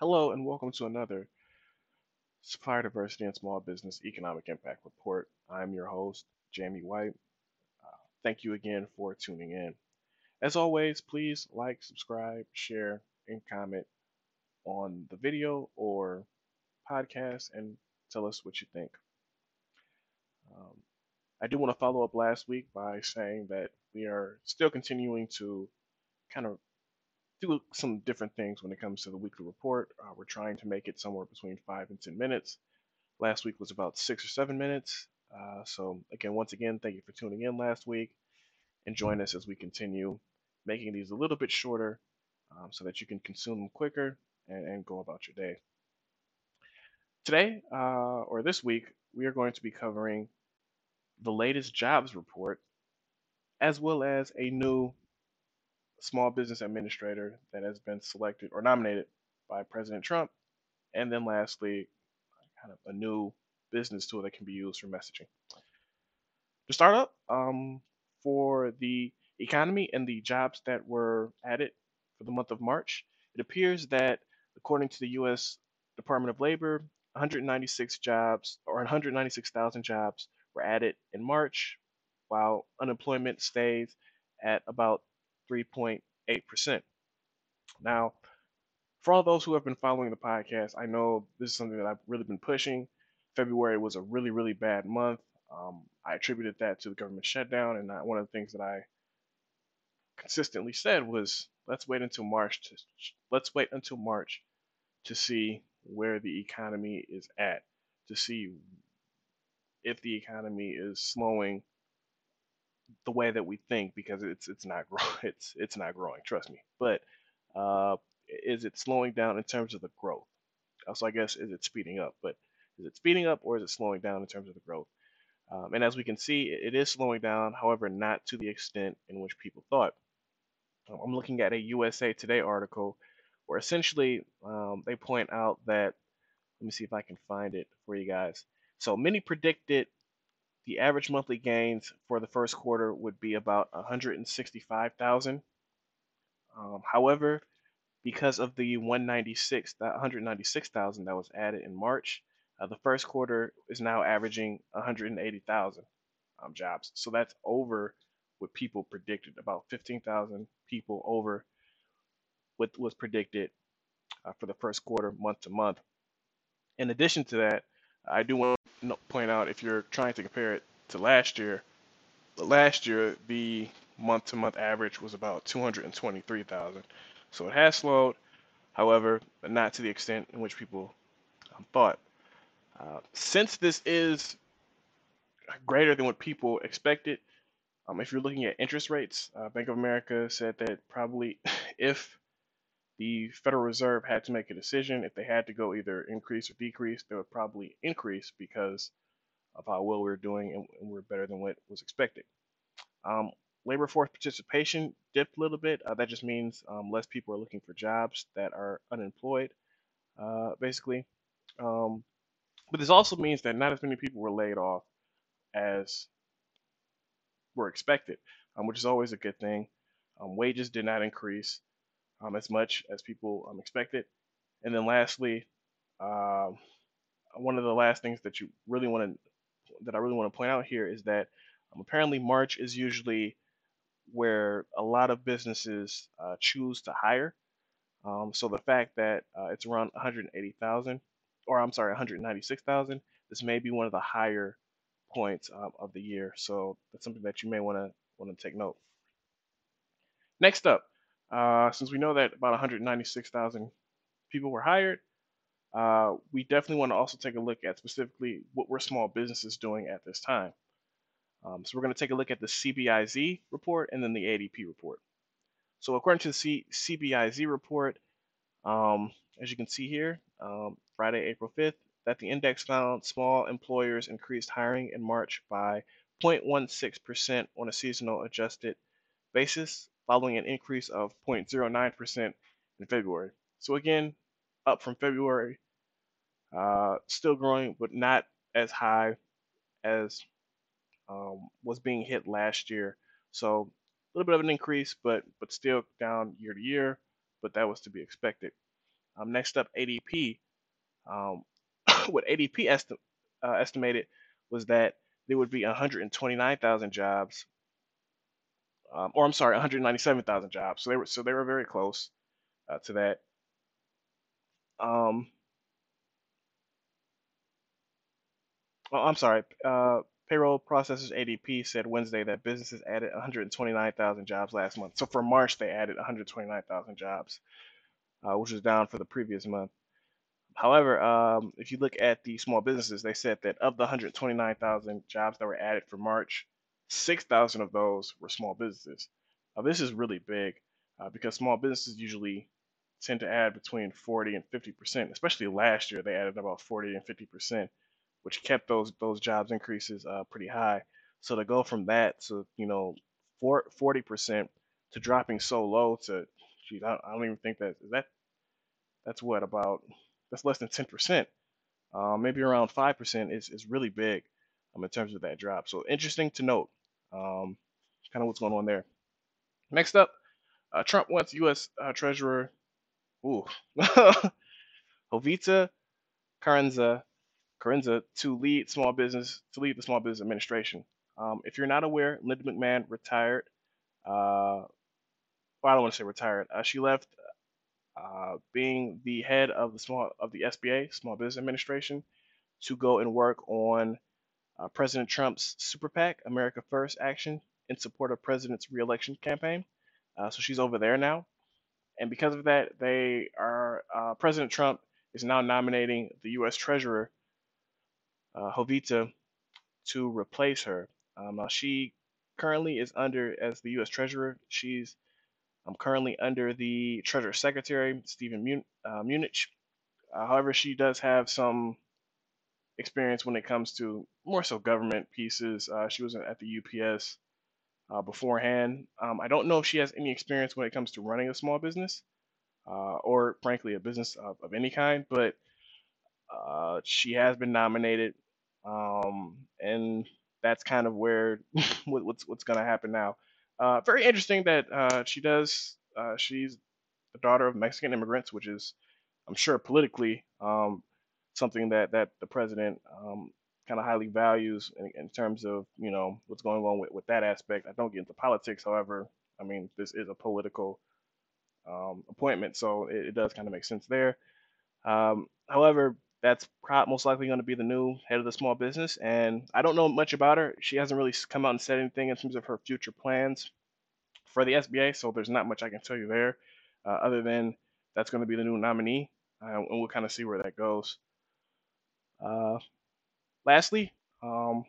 Hello and welcome to another Supplier Diversity and Small Business Economic Impact Report. I'm your host, Jamie White. Uh, thank you again for tuning in. As always, please like, subscribe, share, and comment on the video or podcast and tell us what you think. Um, I do want to follow up last week by saying that we are still continuing to kind of do some different things when it comes to the weekly report. Uh, we're trying to make it somewhere between five and 10 minutes. Last week was about six or seven minutes. Uh, so, again, once again, thank you for tuning in last week and join us as we continue making these a little bit shorter um, so that you can consume them quicker and, and go about your day. Today, uh, or this week, we are going to be covering the latest jobs report as well as a new small business administrator that has been selected or nominated by President Trump. And then lastly, kind of a new business tool that can be used for messaging. To start up, um, for the economy and the jobs that were added for the month of March, it appears that according to the U.S. Department of Labor, 196 jobs or 196,000 jobs were added in March, while unemployment stays at about 3.8%. Now, for all those who have been following the podcast, I know this is something that I've really been pushing. February was a really, really bad month. Um, I attributed that to the government shutdown, and one of the things that I consistently said was, "Let's wait until March to let's wait until March to see where the economy is at, to see if the economy is slowing the way that we think because it's it's not growing. It's it's not growing. Trust me. But uh, is it slowing down in terms of the growth? So I guess is it speeding up? But is it speeding up or is it slowing down in terms of the growth? Um, and as we can see, it is slowing down. However, not to the extent in which people thought. Um, I'm looking at a USA Today article where essentially um, they point out that. Let me see if I can find it for you guys. So many predicted the average monthly gains for the first quarter would be about 165,000. Um, however, because of the 196, that 196,000 that was added in March, uh, the first quarter is now averaging 180,000 um, jobs. So that's over what people predicted, about 15,000 people over what was predicted uh, for the first quarter, month to month. In addition to that, I do want to point out if you're trying to compare it to last year, last year the month to month average was about 223,000. So it has slowed, however, not to the extent in which people um, thought. Uh, since this is greater than what people expected, um, if you're looking at interest rates, uh, Bank of America said that probably if the Federal Reserve had to make a decision. If they had to go either increase or decrease, they would probably increase because of how well we are doing and, and we're better than what was expected. Um, labor force participation dipped a little bit. Uh, that just means um, less people are looking for jobs that are unemployed, uh, basically. Um, but this also means that not as many people were laid off as were expected, um, which is always a good thing. Um, wages did not increase um, as much as people um, expected. And then lastly, uh, one of the last things that you really want to that I really want to point out here is that um, apparently March is usually where a lot of businesses uh, choose to hire. Um, so the fact that uh, it's around 180,000, or I'm sorry, 196,000, this may be one of the higher points um, of the year. So that's something that you may want to want to take note. Next up, uh, since we know that about 196,000 people were hired, uh, we definitely want to also take a look at specifically what were small businesses doing at this time. Um, so we're going to take a look at the CBIZ report and then the ADP report. So according to the C- CBIZ report, um, as you can see here, um, Friday, April 5th, that the index found small employers increased hiring in March by 0.16% on a seasonal adjusted basis following an increase of 0.09% in February. So again, up from February, uh, still growing, but not as high as um, was being hit last year. So a little bit of an increase, but but still down year to year. But that was to be expected. Um, next up, ADP. Um, what ADP esti- uh, estimated was that there would be 129,000 jobs, um, or I'm sorry, 197,000 jobs. So they were so they were very close uh, to that. Um, oh, I'm sorry. Uh, payroll processors ADP said Wednesday that businesses added 129,000 jobs last month. So for March, they added 129,000 jobs, uh, which was down for the previous month. However, um, if you look at the small businesses, they said that of the 129,000 jobs that were added for March, 6,000 of those were small businesses. Now, this is really big uh, because small businesses usually tend to add between 40 and 50 percent. Especially last year, they added about 40 and 50 percent, which kept those those jobs increases uh, pretty high. So to go from that to you know 40 percent to dropping so low to, geez, I, I don't even think that that that's what about that's less than 10 percent, uh, maybe around five percent is is really big um, in terms of that drop. So interesting to note, um, kind of what's going on there. Next up, uh, Trump wants U.S. Uh, Treasurer Ooh. Jovita Carranza, Carranza to lead small business to lead the small business administration. Um, if you're not aware, Linda McMahon retired. Uh, well, I don't want to say retired. Uh, she left uh, being the head of the small of the SBA, Small Business Administration, to go and work on uh, President Trump's super PAC, America First Action, in support of President's reelection campaign. Uh, so she's over there now and because of that, they are uh, President Trump is now nominating the U.S. Treasurer uh, Jovita to replace her. Um, she currently is under as the U.S. Treasurer. She's um, currently under the Treasury Secretary Stephen Mun- uh, Uh, however, she does have some experience when it comes to more so government pieces. Uh, she was at the UPS uh, beforehand. Um, I don't know if she has any experience when it comes to running a small business uh, or, frankly, a business of, of any kind, but uh, she has been nominated, um, and that's kind of where what's what's going to happen now. Uh, very interesting that uh, she does. She's the daughter of Mexican immigrants, which is, I'm sure, politically um, something that that the president um, kind of highly values in, in, terms of you know what's going on with, with that aspect. I don't get into politics, however, I mean this is a political um, appointment, so it, it does kind of make sense there. Um, however, that's probably most likely going to be the new head of the small business, and I don't know much about her. She hasn't really come out and said anything in terms of her future plans for the SBA, so there's not much I can tell you there, uh, other than that's going to be the new nominee, uh, and we'll kind of see where that goes. Uh, Lastly, um,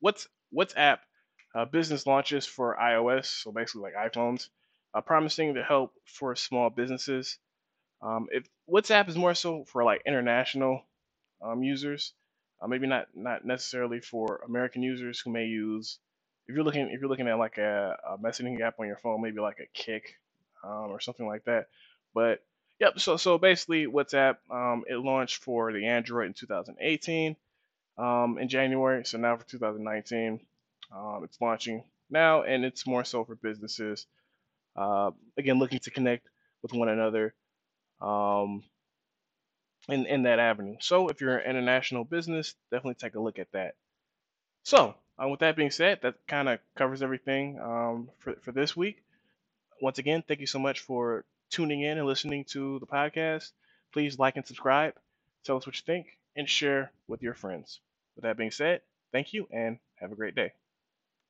what's WhatsApp uh, business launches for iOS, so basically like iPhones, uh, promising to help for small businesses. Um, if WhatsApp is more so for like international um, users, uh, maybe not not necessarily for American users who may use. If you're looking if you're looking at like a, a messaging app on your phone, maybe like a Kik um, or something like that. But yep, so so basically WhatsApp um, it launched for the Android in 2018 um, in January. So now for 2019, um, it's launching now, and it's more so for businesses. Uh, again, looking to connect with one another um, in in that avenue. So if you're an international business, definitely take a look at that. So uh, with that being said, that kind of covers everything um, for for this week. Once again, thank you so much for tuning in and listening to the podcast. Please like and subscribe. Tell us what you think and share with your friends. With that being said, thank you and have a great day.